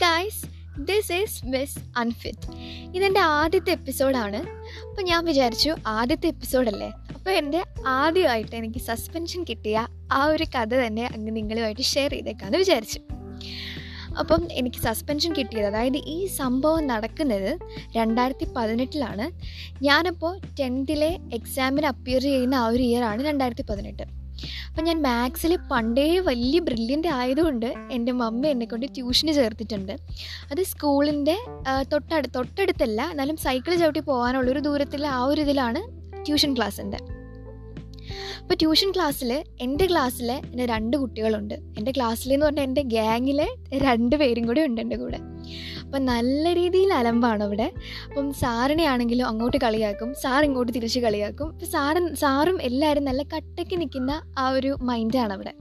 Guys this is miss unfit ഇതെന്റെ ആദ്യത്തെ എപ്പിസോഡാണ് അപ്പോൾ ഞാൻ വിചാരിച്ചു ആദ്യത്തെ എപ്പിസോഡല്ലേ അപ്പോൾ എന്റെ ആദ്യമായിട്ട് എനിക്ക് സസ്പെൻഷൻ കിട്ടിയ ആ ഒരു കഥ തന്നെ അങ്ങ് നിങ്ങളുമായിട്ട് ഷെയർ ചെയ്തേക്കാമെന്ന് വിചാരിച്ചു. അപ്പം എനിക്ക് സസ്പെൻഷൻ കിട്ടിയത് അതായത് ഈ സംഭവം നടക്കുന്നത് രണ്ടായിരത്തി പതിനെട്ടിലാണ് ഞാനപ്പോൾ ടെൻത്തിലെ എക്സാമിന് അപ്പിയർ ചെയ്യുന്ന ആ ഒരു ഇയറാണ് രണ്ടായിരത്തി പതിനെട്ട് അപ്പം ഞാൻ മാത്സിൽ പണ്ടേ വലിയ ബ്രില്യന്റ് ആയതുകൊണ്ട് എന്റെ മമ്മ എന്നെ കൊണ്ട് ട്യൂഷന് ചേർത്തിട്ടുണ്ട്. അത് സ്കൂളിന്റെ തൊട്ടടുത്ത് തൊട്ടടുത്തല്ല എന്നാലും സൈക്കിൾ ചവിട്ടി പോകാനുള്ളൊരു ദൂരത്തിൽ ആ ഒരു ഇതിലാണ് ട്യൂഷൻ ക്ലാസ്സിന്റെ അപ്പോൾ ട്യൂഷൻ ക്ലാസ്സിൽ എന്റെ ക്ലാസ്സിൽ എന്റെ രണ്ട് കുട്ടികളുണ്ട്. എന്റെ ക്ലാസ്സിൽ എന്ന് പറഞ്ഞാൽ എന്റെ ഗ്യാങ്ങിലെ രണ്ട് പേരും കൂടെ ഉണ്ട് എന്റെ കൂടെ. അപ്പം നല്ല രീതിയിൽ അലമ്പാണ് അവിടെ. അപ്പം സാറിനെ ആണെങ്കിലും അങ്ങോട്ട് കളിയാക്കും സാർ ഇങ്ങോട്ട് തിരിച്ച് കളിയാക്കും. അപ്പം സാറും സാറും എല്ലാവരും നല്ല കട്ടയ്ക്ക് നിൽക്കുന്ന ആ ഒരു മൈൻഡാണ് അവിടെ.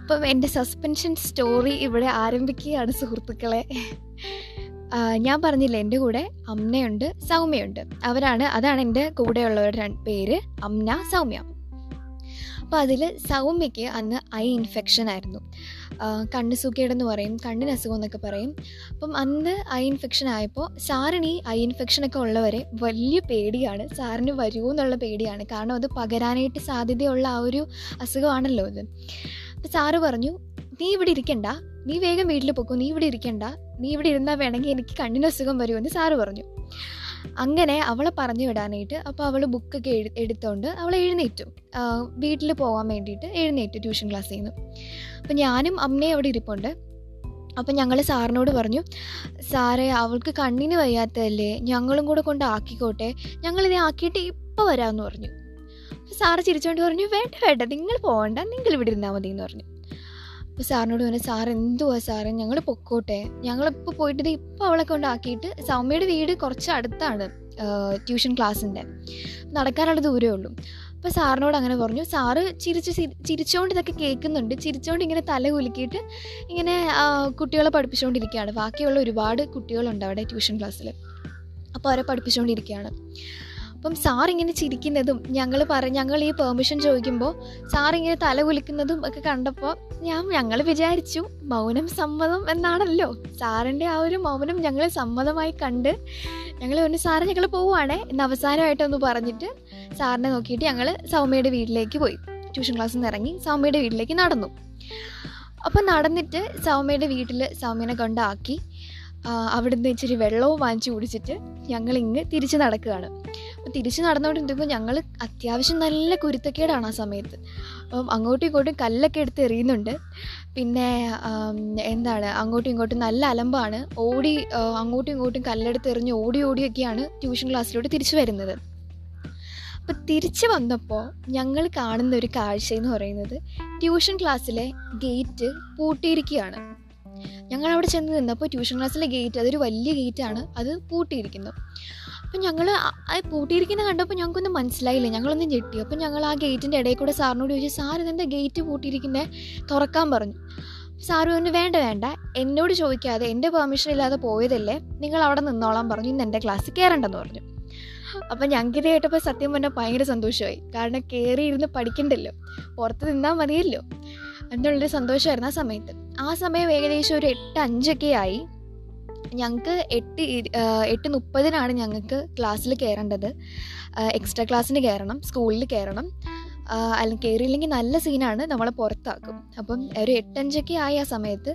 അപ്പം എന്റെ സസ്പെൻഷൻ സ്റ്റോറി ഇവിടെ ആരംഭിക്കുകയാണ് സുഹൃത്തുക്കളെ. ഞാൻ പറഞ്ഞില്ല എന്റെ കൂടെ അമ്നയുണ്ട് സൗമ്യയുണ്ട്. അവരാണ് അതാണ് എന്റെ കൂടെയുള്ളവരുടെ രണ്ട് പേര് അമ്ന സൗമ്യ. അപ്പോൾ അതിൽ സൗമ്യയ്ക്ക് അന്ന് ഐ ഇൻഫെക്ഷൻ ആയിരുന്നു. കണ്ണ് സുഖേടെന്ന് പറയും കണ്ണിന് അസുഖം എന്നൊക്കെ പറയും. അപ്പം അന്ന് ഐ ഇൻഫെക്ഷൻ ആയപ്പോൾ സാറിന് ഈ ഐ ഇൻഫെക്ഷനൊക്കെ ഉള്ളവരെ വലിയ പേടിയാണ്. സാറിന് വരുമോ എന്നുള്ള പേടിയാണ്. കാരണം അത് പകരാനായിട്ട് സാധ്യതയുള്ള ആ ഒരു അസുഖമാണല്ലോ ഇത്. അപ്പം സാറ് പറഞ്ഞു നീ ഇവിടെ ഇരിക്കണ്ട. നീ വേഗം വീട്ടിൽ പോക്കോ. നീ ഇവിടെ ഇരിക്കണ്ട. നീ ഇവിടെ ഇരുന്നാൽ വേണമെങ്കിൽ എനിക്ക് കണ്ണിന് അസുഖം വരുമെന്ന് സാറ് പറഞ്ഞു. അങ്ങനെ അവളെ പറഞ്ഞു വിടാനായിട്ട് അപ്പോൾ അവൾ ബുക്കൊക്കെ എഴു എടുത്തോണ്ട് അവൾ എഴുന്നേറ്റു. വീട്ടിൽ പോകാൻ വേണ്ടിയിട്ട് എഴുന്നേറ്റു ട്യൂഷൻ ക്ലാസ്സിൽ നിന്ന് അപ്പോൾ ഞാനും അമ്മയും അവിടെ ഇരിപ്പുണ്ട്. അപ്പം ഞങ്ങൾ സാറിനോട് പറഞ്ഞു സാറേ അവൾക്ക് കണ്ണിന് വയ്യാത്തതല്ലേ. ഞങ്ങളും കൂടെ കൊണ്ട് ആക്കിക്കോട്ടെ. ഞങ്ങളിതേ ആക്കിയിട്ട് ഇപ്പോൾ വരാമെന്ന് പറഞ്ഞു. സാറ് ചിരിച്ചുകൊണ്ട് പറഞ്ഞു വേണ്ട വേണ്ട. നിങ്ങൾ പോകണ്ട. നിങ്ങൾ ഇവിടെ ഇരുന്നാൽ മതി എന്ന് പറഞ്ഞു. അപ്പോൾ സാറിനോട് പറഞ്ഞു സാർ എന്തുവാ സാറ്? ഞങ്ങൾ പൊക്കോട്ടെ. ഞങ്ങളിപ്പോൾ പോയിട്ട് ഇത് ഇപ്പോൾ അവളെ കൊണ്ടാക്കിയിട്ട് സൗമ്യയുടെ വീട് കുറച്ച് അടുത്താണ് ട്യൂഷൻ ക്ലാസ്സിന്റെ നടക്കാനുള്ള ദൂരമേ ഉള്ളൂ. അപ്പോൾ സാറിനോട് അങ്ങനെ പറഞ്ഞു. സാറ് ചിരിച്ച് ചിരിച്ചുകൊണ്ട് ഇതൊക്കെ കേൾക്കുന്നുണ്ട്. ചിരിച്ചുകൊണ്ട് ഇങ്ങനെ തല കുലുക്കിയിട്ട് ഇങ്ങനെ കുട്ടികളെ പഠിപ്പിച്ചുകൊണ്ടിരിക്കുകയാണ് ബാക്കിയുള്ള ഒരുപാട് കുട്ടികളുണ്ട് അവിടെ ട്യൂഷൻ ക്ലാസ്സിൽ അപ്പോൾ അവരെ പഠിപ്പിച്ചുകൊണ്ടിരിക്കുകയാണ് അപ്പം സാർ ഇങ്ങനെ ചിരിക്കുന്നതും ഞങ്ങൾ പറ ഞങ്ങൾ ഈ പെർമിഷൻ ചോദിക്കുമ്പോൾ സാർ ഇങ്ങനെ തല കുലിക്കുന്നതും ഒക്കെ കണ്ടപ്പോൾ ഞാൻ ഞങ്ങൾ വിചാരിച്ചു മൗനം സമ്മതം എന്നാണല്ലോ. സാറിന്റെ ആ ഒരു മൗനം ഞങ്ങൾ സമ്മതമായി കണ്ട് ഞങ്ങൾ പറഞ്ഞു സാറ് ഞങ്ങൾ പോവുകയാണേ എന്ന് അവസാനമായിട്ടൊന്ന് പറഞ്ഞിട്ട് സാറിനെ നോക്കിയിട്ട് ഞങ്ങൾ സൗമ്യയുടെ വീട്ടിലേക്ക് പോയി. ട്യൂഷൻ ക്ലാസ്സിൽ നിന്ന് ഇറങ്ങി സൗമ്യയുടെ വീട്ടിലേക്ക് നടന്നു. അപ്പം നടന്നിട്ട് സൗമ്യയുടെ വീട്ടിൽ സൗമ്യനെ കൊണ്ടാക്കി അവിടുന്ന് ഇച്ചിരി വെള്ളവും വാങ്ങിച്ചു കുടിച്ചിട്ട് ഞങ്ങൾ ഇങ്ങ് തിരിച്ച് നടക്കുകയാണ്. അപ്പോൾ തിരിച്ച് നടന്നുകൊണ്ടിരിക്കുമ്പോൾ ഞങ്ങൾ അത്യാവശ്യം നല്ല കുരുത്തക്കേടാണ് ആ സമയത്ത്. അപ്പം അങ്ങോട്ടും ഇങ്ങോട്ടും കല്ലൊക്കെ എടുത്ത് എറിയുന്നുണ്ട്. പിന്നെ എന്താണ് അങ്ങോട്ടും ഇങ്ങോട്ടും നല്ല അലമ്പാണ്. ഓടി അങ്ങോട്ടും ഇങ്ങോട്ടും കല്ലെടുത്ത് എറിഞ്ഞ് ഓടി ഓടിയൊക്കെയാണ് ട്യൂഷൻ ക്ലാസ്സിലോട്ട് തിരിച്ചു വരുന്നത്. അപ്പോൾ തിരിച്ചു വന്നപ്പോൾ ഞങ്ങൾ കാണുന്ന ഒരു കാഴ്ച എന്ന് പറയുന്നത് ട്യൂഷൻ ക്ലാസ്സിലെ ഗേറ്റ് പൂട്ടിയിരിക്കുകയാണ്. ഞങ്ങൾ അവിടെ ചെന്ന് നിന്നപ്പോൾ ട്യൂഷൻ ക്ലാസ്സിലെ ഗേറ്റ് അതൊരു വലിയ ഗേറ്റാണ്. അത് പൂട്ടിയിരിക്കുന്നു. അപ്പം ഞങ്ങൾ പൂട്ടിയിരിക്കുന്ന കണ്ടപ്പോൾ ഞങ്ങൾക്കൊന്നും മനസ്സിലായില്ല. ഞങ്ങളൊന്നും ഞെട്ടി. അപ്പം ഞങ്ങൾ ആ ഗേറ്റിന്റെ ഇടയിൽ കൂടെ സാറിനോട് ചോദിച്ചു സാർ ഇതെന്താ ഗേറ്റ് പൂട്ടിയിരിക്കുന്നത് തുറക്കാൻ പറഞ്ഞു. സാറ് പറഞ്ഞു വേണ്ട വേണ്ട. എന്നോട് ചോദിക്കാതെ എന്റെ പെർമിഷൻ ഇല്ലാതെ പോയതല്ലേ. നിങ്ങൾ അവിടെ നിന്നോളാൻ പറഞ്ഞു. ഇന്ന് എന്റെ ക്ലാസ്സിൽ കയറണ്ടെന്ന് പറഞ്ഞു. അപ്പം ഞങ്ങൾക്ക് ഇത് കേട്ടപ്പോൾ സത്യം പറഞ്ഞാൽ ഭയങ്കര സന്തോഷമായി. കാരണം കയറി ഇരുന്ന് പഠിക്കണ്ടല്ലോ. പുറത്ത് നിന്നാൽ മതിയല്ലോ. എന്നുള്ളൊരു സന്തോഷമായിരുന്നു ആ സമയത്ത്. ആ സമയം ഏകദേശം ഒരു എട്ട് അഞ്ചൊക്കെ ആയി. ഞങ്ങൾക്ക് എട്ട് എട്ട് മുപ്പതിനാണ് ഞങ്ങൾക്ക് ക്ലാസ്സിൽ കയറേണ്ടത്. എക്സ്ട്രാ ക്ലാസ്സിന് കയറണം സ്കൂളിൽ കയറണം. അല്ലെങ്കിൽ കയറിയില്ലെങ്കിൽ നല്ല സീനാണ് നമ്മളെ പുറത്താക്കും. അപ്പം ഒരു എട്ടഞ്ചൊക്കെ ആയി ആ സമയത്ത്.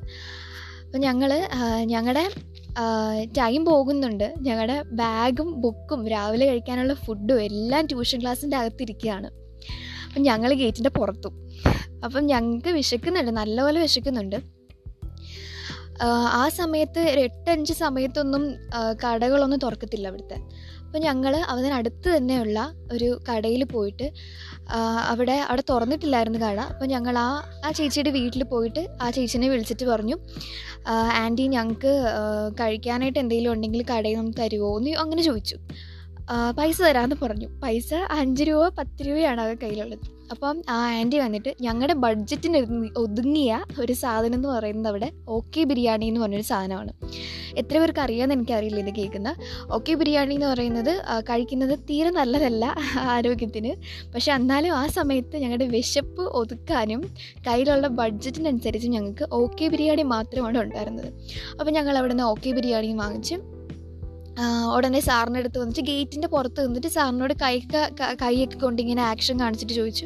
അപ്പം ഞങ്ങൾ ഞങ്ങളുടെ ടൈം പോകുന്നുണ്ട്. ഞങ്ങളുടെ ബാഗും ബുക്കും രാവിലെ കഴിക്കാനുള്ള ഫുഡും എല്ലാം ട്യൂഷൻ ക്ലാസ്സിന്റെ അകത്തിരിക്കുകയാണ് അപ്പം ഞങ്ങൾ ഗേറ്റിന്റെ പുറത്തും. അപ്പം ഞങ്ങൾക്ക് വിശക്കുന്നുണ്ട് നല്ലപോലെ വിശക്കുന്നുണ്ട്. ആ സമയത്ത് ഒരു എട്ടഞ്ച് സമയത്തൊന്നും കടകളൊന്നും തുറക്കത്തില്ല അവിടുത്തെ. അപ്പോൾ ഞങ്ങൾ അതിനടുത്ത് തന്നെയുള്ള ഒരു കടയിൽ പോയിട്ട് അവിടെ അവിടെ തുറന്നിട്ടില്ലായിരുന്നു കട. അപ്പോൾ ഞങ്ങൾ ആ ആ ചേച്ചിയുടെ വീട്ടിൽ പോയിട്ട് ആ ചേച്ചിനെ വിളിച്ചിട്ട് പറഞ്ഞു ആന്റി ഞങ്ങൾക്ക് കഴിക്കാനായിട്ട് എന്തെങ്കിലും ഉണ്ടെങ്കിൽ കടയിൽ നിന്ന് തരുമോ എന്ന് അങ്ങനെ ചോദിച്ചു. പൈസ തരാമെന്ന് പറഞ്ഞു. പൈസ അഞ്ച് രൂപ പത്ത് രൂപയാണ് അവരുടെ കയ്യിലുള്ളത്. അപ്പം ആ ആന്റി വന്നിട്ട് ഞങ്ങളുടെ ബഡ്ജറ്റിന് ഒതുങ്ങിയ ഒരു സാധനം എന്ന് പറയുന്നത് അവിടെ ഓക്കെ ബിരിയാണി എന്ന് പറഞ്ഞൊരു സാധനമാണ്. എത്ര പേർക്ക് അറിയാമെന്ന് എനിക്കറിയില്ല ഇത് കേൾക്കുന്ന. ഓക്കെ ബിരിയാണി എന്ന് പറയുന്നത് കഴിക്കുന്നത് തീരെ നല്ലതല്ല ആരോഗ്യത്തിന്. പക്ഷേ എന്നാലും ആ സമയത്ത് ഞങ്ങളുടെ വിശപ്പ് ഒതുക്കാനും കയ്യിലുള്ള ബഡ്ജറ്റിനനുസരിച്ച് ഞങ്ങൾക്ക് ഓക്കെ ബിരിയാണി മാത്രമാണ് ഉണ്ടായിരുന്നത്. അപ്പോൾ ഞങ്ങൾ അവിടെ ഓക്കെ ബിരിയാണി വാങ്ങിച്ച് ഉടനെ സാറിന്റെ അടുത്ത് വന്നിട്ട് ഗേറ്റിന്റെ പുറത്ത് നിന്നിട്ട് സാറിനോട് കൈ കൈയൊക്കെ കൊണ്ട് ഇങ്ങനെ ആക്ഷൻ കാണിച്ചിട്ട് ചോദിച്ചു.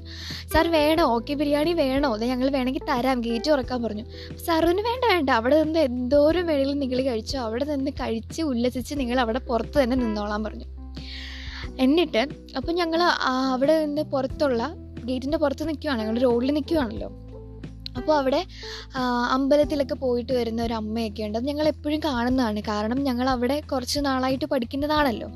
സാർ വേണോ? ഓക്കെ ബിരിയാണി വേണോ? അതെ ഞങ്ങൾ വേണമെങ്കിൽ തരാം. ഗേറ്റ് തുറക്കാൻ പറഞ്ഞു. സാറിന് വേണ്ട വേണ്ട. അവിടെ നിന്ന് എന്തോരം വേണമെങ്കിലും നിങ്ങൾ കഴിച്ചു? അവിടെ നിന്ന് കഴിച്ച് ഉല്ലസിച്ച് നിങ്ങൾ അവിടെ പുറത്ത് തന്നെ നിന്നോളാൻ പറഞ്ഞു. എന്നിട്ട് അപ്പം ഞങ്ങൾ അവിടെ നിന്ന് പുറത്തുള്ള ഗേറ്റിന്റെ പുറത്ത് നിൽക്കുവാണ് ഞങ്ങൾ റോഡിൽ നിൽക്കുവാണല്ലോ അപ്പോൾ അവിടെ അമ്പലത്തിലൊക്കെ പോയിട്ട് വരുന്ന ഒരു അമ്മയൊക്കെ ഉണ്ട്. അത് ഞങ്ങൾ എപ്പോഴും കാണുന്നതാണ്. കാരണം ഞങ്ങൾ അവിടെ കുറച്ച് നാളായിട്ട് പഠിക്കുന്നതാണല്ലോ.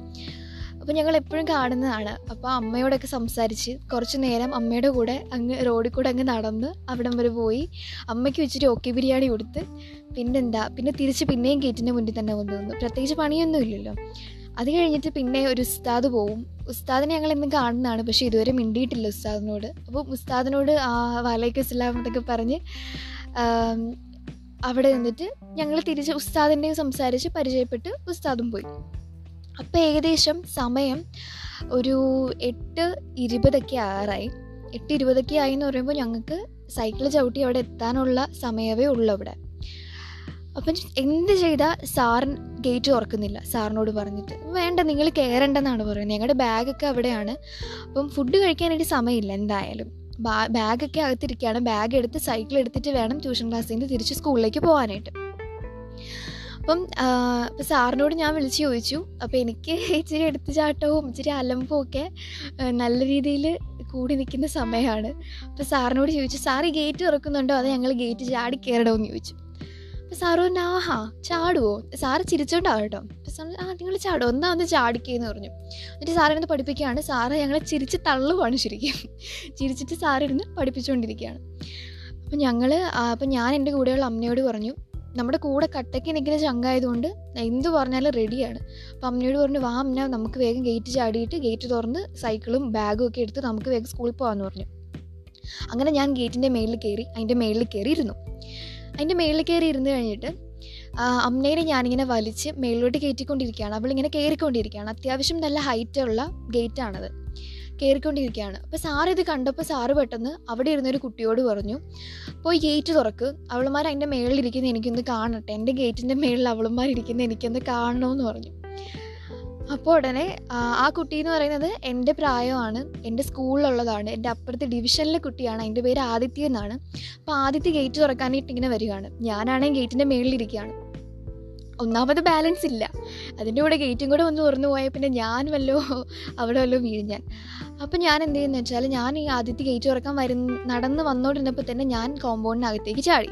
അപ്പോൾ ഞങ്ങൾ എപ്പോഴും കാണുന്നതാണ്. അപ്പോൾ അമ്മയോടൊക്കെ സംസാരിച്ച് കുറച്ച് നേരം അമ്മയുടെ കൂടെ അങ്ങ് റോഡിൽ കൂടെ അങ്ങ് നടന്ന് അവിടം വരെ പോയി. അമ്മയ്ക്ക് വെച്ചിട്ട് ഓക്കെ ബിരിയാണി കൊടുത്ത് പിന്നെന്താ പിന്നെ തിരിച്ച് പിന്നെയും ഗേറ്റിന്റെ മുന്നിൽ തന്നെ കൊണ്ടുവന്നു പ്രത്യേകിച്ച് പണിയൊന്നും അത് കഴിഞ്ഞിട്ട് പിന്നെ ഒരു ഉസ്താദ് പോവും. ഉസ്താദിനെ ഞങ്ങൾ ഇന്ന് കാണുന്നതാണ് പക്ഷേ ഇതുവരെ മിണ്ടിയിട്ടില്ല ഉസ്താദിനോട്. അപ്പോൾ ഉസ്താദിനോട് വാലൈക്കും ഇസ്ലാം എന്നൊക്കെ പറഞ്ഞ് അവിടെ നിന്നിട്ട് ഞങ്ങൾ തിരിച്ച് ഉസ്താദിന്റെ സംസാരിച്ച് പരിചയപ്പെട്ട് ഉസ്താദും പോയി. അപ്പോൾ ഏകദേശം സമയം ഒരു എട്ട് ഇരുപതൊക്കെ ആറായി. എട്ട് ഇരുപതൊക്കെ ആയി എന്ന് പറയുമ്പോൾ ഞങ്ങൾക്ക് സൈക്കിൾ ചവിട്ടി അവിടെ എത്താനുള്ള സമയമേ ഉള്ളൂ അവിടെ. അപ്പം എന്ത് ചെയ്താൽ സാറിൻ ഗേറ്റ് തുറക്കുന്നില്ല സാറിനോട് പറഞ്ഞിട്ട്. വേണ്ട നിങ്ങൾ കയറേണ്ടെന്നാണ് പറയുന്നത്. ഞങ്ങളുടെ ബാഗൊക്കെ അവിടെയാണ്. അപ്പം ഫുഡ് കഴിക്കാനായിട്ട് സമയമില്ല എന്തായാലും. ബാ- ബാഗൊക്കെ അകത്തിരിക്കുകയാണ്. ബാഗ് എടുത്ത് സൈക്കിൾ എടുത്തിട്ട് വേണം ട്യൂഷൻ ക്ലാസ്സിൽ നിന്ന് തിരിച്ച് സ്കൂളിലേക്ക് പോകാനായിട്ട്. അപ്പം സാറിനോട് ഞാൻ വിളിച്ച് ചോദിച്ചു. അപ്പോൾ എനിക്ക് ഇച്ചിരി എടുത്തുചാട്ടവും ഇച്ചിരി അലമ്പും ഒക്കെ നല്ല രീതിയിൽ കൂടി നിൽക്കുന്ന സമയമാണ്. അപ്പോൾ സാറിനോട് ചോദിച്ചു സാർ ഈ ഗേറ്റ് തുറക്കുന്നുണ്ടോ? അതോ ഞങ്ങൾ ഗേറ്റ് ചാടി കയറണമെന്ന് ചോദിച്ചു. അപ്പോൾ സാറ് പറഞ്ഞു ആഹാ ചാടുവോ സാറ് ചിരിച്ചോണ്ടാവും കേട്ടോ. അപ്പം സാറ് ആ നിങ്ങൾ ചാടുമോ എന്നാ ഒന്ന് ചാടിക്കേന്ന് പറഞ്ഞു. എന്നിട്ട് സാറിരുന്ന് പഠിപ്പിക്കുകയാണ്. സാറ് ഞങ്ങളെ ചിരിച്ച് തള്ളുവാണ് ശരിക്കും. ചിരിച്ചിട്ട് സാറിരുന്ന് പഠിപ്പിച്ചുകൊണ്ടിരിക്കുകയാണ് അപ്പം ഞങ്ങൾ അപ്പം ഞാൻ എന്റെ കൂടെയുള്ള അമ്മയോട് പറഞ്ഞു നമ്മുടെ കൂടെ കട്ടയ്ക്ക് നിൽക്കുന്ന ചങ്കായതുകൊണ്ട് എന്ത് പറഞ്ഞാലും റെഡിയാണ്. അപ്പം അമ്മയോട് പറഞ്ഞു വാ അമ്മ നമുക്ക് വേഗം ഗേറ്റ് ചാടിയിട്ട് ഗേറ്റ് തുറന്ന് സൈക്കിളും ബാഗും ഒക്കെ എടുത്ത് നമുക്ക് വേഗം സ്കൂളിൽ പോകാമെന്ന് പറഞ്ഞു. അങ്ങനെ ഞാൻ ഗേറ്റിന്റെ മേളിൽ കയറി അതിന്റെ മേളിൽ കയറി ഇരുന്നു അതിന്റെ മേളിൽ കയറി ഇരുന്ന് കഴിഞ്ഞിട്ട് അമ്മേനെ ഞാനിങ്ങനെ വലിച്ച് മേളിലോട്ട് കയറ്റിക്കൊണ്ടിരിക്കുകയാണ്. അവളിങ്ങനെ കയറിക്കൊണ്ടിരിക്കുകയാണ്. അത്യാവശ്യം നല്ല ഹൈറ്റുള്ള ഗേറ്റാണത് കയറിക്കൊണ്ടിരിക്കുകയാണ്. അപ്പോൾ സാറ് ഇത് കണ്ടപ്പോൾ സാറ് പെട്ടെന്ന് അവിടെ ഇരുന്നൊരു കുട്ടിയോട് പറഞ്ഞു പോയി ഗേറ്റ് തുറക്ക്. അവളുമാർ അതിന്റെ മേളിലിരിക്കുന്ന എനിക്കൊന്ന് കാണട്ടെ. എന്റെ ഗേറ്റിന്റെ മേളിൽ അവളുമാർ ഇരിക്കുന്ന എനിക്കൊന്ന് കാണണമെന്ന് പറഞ്ഞു. അപ്പോൾ ഉടനെ ആ, കുട്ടി എന്ന് പറയുന്നത് എന്റെ പ്രായമാണ് എന്റെ സ്കൂളിലുള്ളതാണ് എന്റെ അപ്പുറത്തെ ഡിവിഷനിലെ കുട്ടിയാണ് അതിന്റെ പേര് ആദിത്യ എന്നാണ്. അപ്പോൾ ആദിത്യ ഗേറ്റ് തുറക്കാനായിട്ട് ഇങ്ങനെ വരികയാണ്. ഞാനാണെങ്കിൽ ഗേറ്റിന്റെ മേളിലിരിക്കുകയാണ്. ഒന്നാമത് ബാലൻസ് ഇല്ല. അതിന്റെ കൂടെ ഗേറ്റും കൂടെ ഒന്ന് തുറന്നു പോയാൽ പിന്നെ ഞാൻ വല്ലോ അവിടെ വല്ലോ വീഴും ഞാൻ. അപ്പം ഞാൻ എന്ത് ചെയ്യുന്നത് വെച്ചാൽ ഞാൻ ഈ ആദ്യത്തെ ഗേറ്റ് തുറക്കാൻ വരുന്ന നടന്ന് വന്നുകൊണ്ടിരുന്നപ്പോൾ തന്നെ ഞാൻ കോമ്പൗണ്ടിനകത്തേക്ക് ചാടി.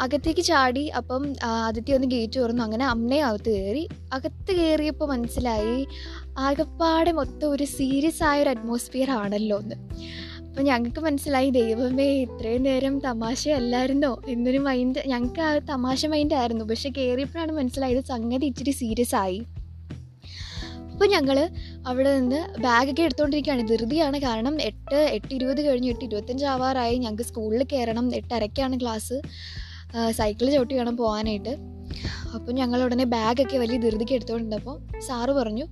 അകത്തേക്ക് ചാടി അപ്പം ആദിത്യ ഒന്ന് ഗേറ്റ് തുറന്നു. അങ്ങനെ അമ്മയും അകത്ത് കയറി. അകത്ത് കയറിയപ്പോൾ മനസ്സിലായി ആകപ്പാടെ മൊത്തം ഒരു സീരിയസ് ആയ ഒരു അറ്റ്മോസ്ഫിയർ ആണല്ലോ എന്ന് അപ്പം ഞങ്ങൾക്ക് മനസ്സിലായി ദൈവമേ ഇത്രയും നേരം തമാശയല്ലായിരുന്നോ എന്നൊരു മൈൻഡ് ഞങ്ങൾക്ക് ആ തമാശ മൈൻഡ് ആയിരുന്നു. പക്ഷെ കയറിയപ്പോഴാണ് മനസ്സിലായത് സംഗതി ഇച്ചിരി സീരിയസ് ആയി. അപ്പോൾ ഞങ്ങൾ അവിടെ നിന്ന് ബാഗൊക്കെ എടുത്തുകൊണ്ടിരിക്കുകയാണ് ധൃതിയാണ് കാരണം എട്ട് എട്ട് ഇരുപത് കഴിഞ്ഞ് എട്ട് ഇരുപത്തഞ്ച് ആവാറായി ഞങ്ങൾക്ക് സ്കൂളിൽ കയറണം എട്ടരയ്ക്കാണ് ക്ലാസ് സൈക്കിൾ ചവിട്ടി വേണം പോകാനായിട്ട് അപ്പോൾ ഞങ്ങൾ ഉടനെ ബാഗൊക്കെ വലിയ ധൃതിക്ക് എടുത്തുകൊണ്ടിരുന്നപ്പോൾ സാറ് പറഞ്ഞു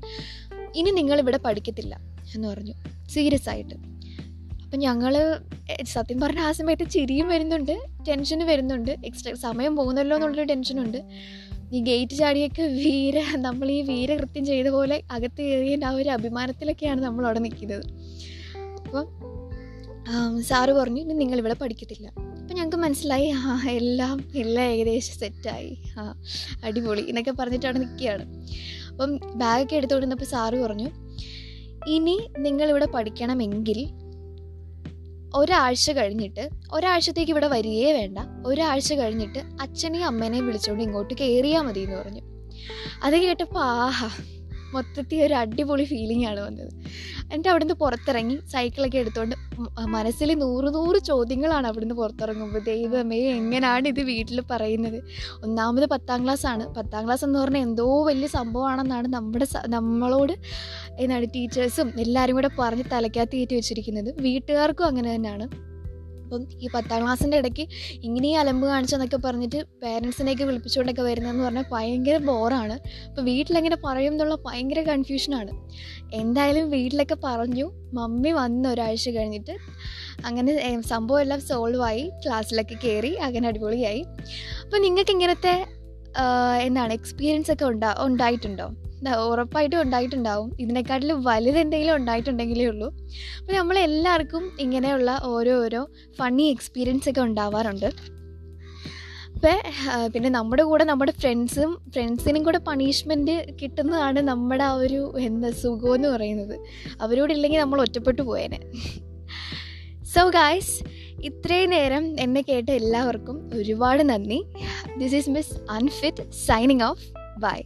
ഇനി നിങ്ങളിവിടെ പഠിക്കത്തില്ല എന്ന് പറഞ്ഞു. സീരിയസ് ആയിട്ട്. അപ്പം ഞങ്ങൾ സത്യം പറഞ്ഞ ആ സമയത്ത് ചിരിയും വരുന്നുണ്ട് ടെൻഷനും വരുന്നുണ്ട്. എക്സ്ട്രാ സമയം പോകുന്നല്ലോ എന്നുള്ളൊരു ടെൻഷനുണ്ട് ഈ ഗേറ്റ് ചാടിയൊക്കെ വീര നമ്മൾ ഈ വീരകൃത്യം ചെയ്ത പോലെ അകത്ത് കയറിയതിന്റെ ആ ഒരു അഭിമാനത്തിലൊക്കെയാണ് നമ്മൾ അവിടെ നിൽക്കുന്നത്. അപ്പം സാറ് പറഞ്ഞു ഇനി നിങ്ങളിവിടെ പഠിക്കത്തില്ല. അപ്പം ഞങ്ങൾക്ക് മനസ്സിലായി ആ എല്ലാം എല്ലാം ഏകദേശം സെറ്റായി ആ അടിപൊളി എന്നൊക്കെ പറഞ്ഞിട്ടാണ് നിൽക്കുകയാണ് അപ്പം ബാഗൊക്കെ എടുത്തുകൊണ്ടിരുന്നപ്പോൾ സാറ് പറഞ്ഞു ഇനി നിങ്ങളിവിടെ പഠിക്കണമെങ്കിൽ ഒരാഴ്ച കഴിഞ്ഞിട്ട് ഒരാഴ്ചത്തേക്ക് ഇവിടെ വരികയേ വേണ്ട. ഒരാഴ്ച കഴിഞ്ഞിട്ട് അച്ഛനെയും അമ്മേനെയും വിളിച്ചുകൊണ്ട് ഇങ്ങോട്ട് കയറിയാൽ മതി എന്ന് പറഞ്ഞു. അത് കേട്ടപ്പോൾ ആഹാ മൊത്തത്തിൽ ഒരു അടിപൊളി ഫീലിംഗ് ആണ് വന്നത്. എന്നിട്ട് അവിടുന്ന് പുറത്തിറങ്ങി സൈക്കിളൊക്കെ എടുത്തുകൊണ്ട് മനസ്സിൽ നൂറ് നൂറ് ചോദ്യങ്ങളാണ് അവിടുന്ന് പുറത്തിറങ്ങുമ്പോൾ ദൈവമേ എങ്ങനെയാണ് ഇത് വീട്ടിൽ പറയുന്നത്? ഒന്നാമത് പത്താം ക്ലാസ് ആണ്. പത്താം ക്ലാസ് എന്ന് പറഞ്ഞാൽ എന്തോ വലിയ സംഭവമാണെന്നാണ് നമ്മുടെ നമ്മളോട് എന്താണ് ടീച്ചേഴ്സും എല്ലാവരും കൂടെ പറഞ്ഞ് തലയ്ക്കകത്ത് കയറ്റി വെച്ചിരിക്കുന്നത്. വീട്ടുകാർക്കും അങ്ങനെ തന്നെയാണ്. അപ്പം ഈ പത്താം ക്ലാസ്സിന്റെ ഇടയ്ക്ക് ഇങ്ങനെ അലമ്പ് കാണിച്ചെന്നൊക്കെ പറഞ്ഞിട്ട് പേരൻസിനെയൊക്കെ വിളിപ്പിച്ചുകൊണ്ടൊക്കെ വരുന്നതെന്ന് പറഞ്ഞാൽ ഭയങ്കര ബോറാണ്. അപ്പോൾ വീട്ടിലെങ്ങനെ പറയും എന്നുള്ള ഭയങ്കര കൺഫ്യൂഷനാണ്. എന്തായാലും വീട്ടിലൊക്കെ പറഞ്ഞു. മമ്മി വന്ന് ഒരാഴ്ച കഴിഞ്ഞിട്ട് അങ്ങനെ സംഭവം എല്ലാം സോൾവ് ആയി. ക്ലാസ്സിലൊക്കെ കയറി അങ്ങനെ അടിപൊളിയായി. അപ്പോൾ നിങ്ങൾക്ക് ഇങ്ങനത്തെ എന്താണ് എക്സ്പീരിയൻസ് ഒക്കെ ഉണ്ടാ ഉണ്ടായിട്ടുണ്ടോ? ഉറപ്പായിട്ടും ഉണ്ടായിട്ടുണ്ടാവും. ഇതിനെക്കാട്ടിലും വലുതെന്തെങ്കിലും ഉണ്ടായിട്ടുണ്ടെങ്കിലേ ഉള്ളൂ. അപ്പോൾ നമ്മളെല്ലാവർക്കും ഇങ്ങനെയുള്ള ഓരോരോ ഫണ്ണി എക്സ്പീരിയൻസ് ഒക്കെ ഉണ്ടാവാറുണ്ട്. അപ്പം പിന്നെ നമ്മുടെ കൂടെ നമ്മുടെ ഫ്രണ്ട്സും ഫ്രണ്ട്സിനും കൂടെ പണിഷ്മെന്റ് കിട്ടുന്നതാണ് നമ്മുടെ ആ ഒരു എന്താ സുഖം എന്ന് പറയുന്നത്. അവരോട് ഇല്ലെങ്കിൽ നമ്മൾ ഒറ്റപ്പെട്ടു പോയേനെ. സോ ഗായ്സ് ഇത്രയും നേരം എന്നെ കേട്ട എല്ലാവർക്കും ഒരുപാട് നന്ദി. This is miss unfit signing off bye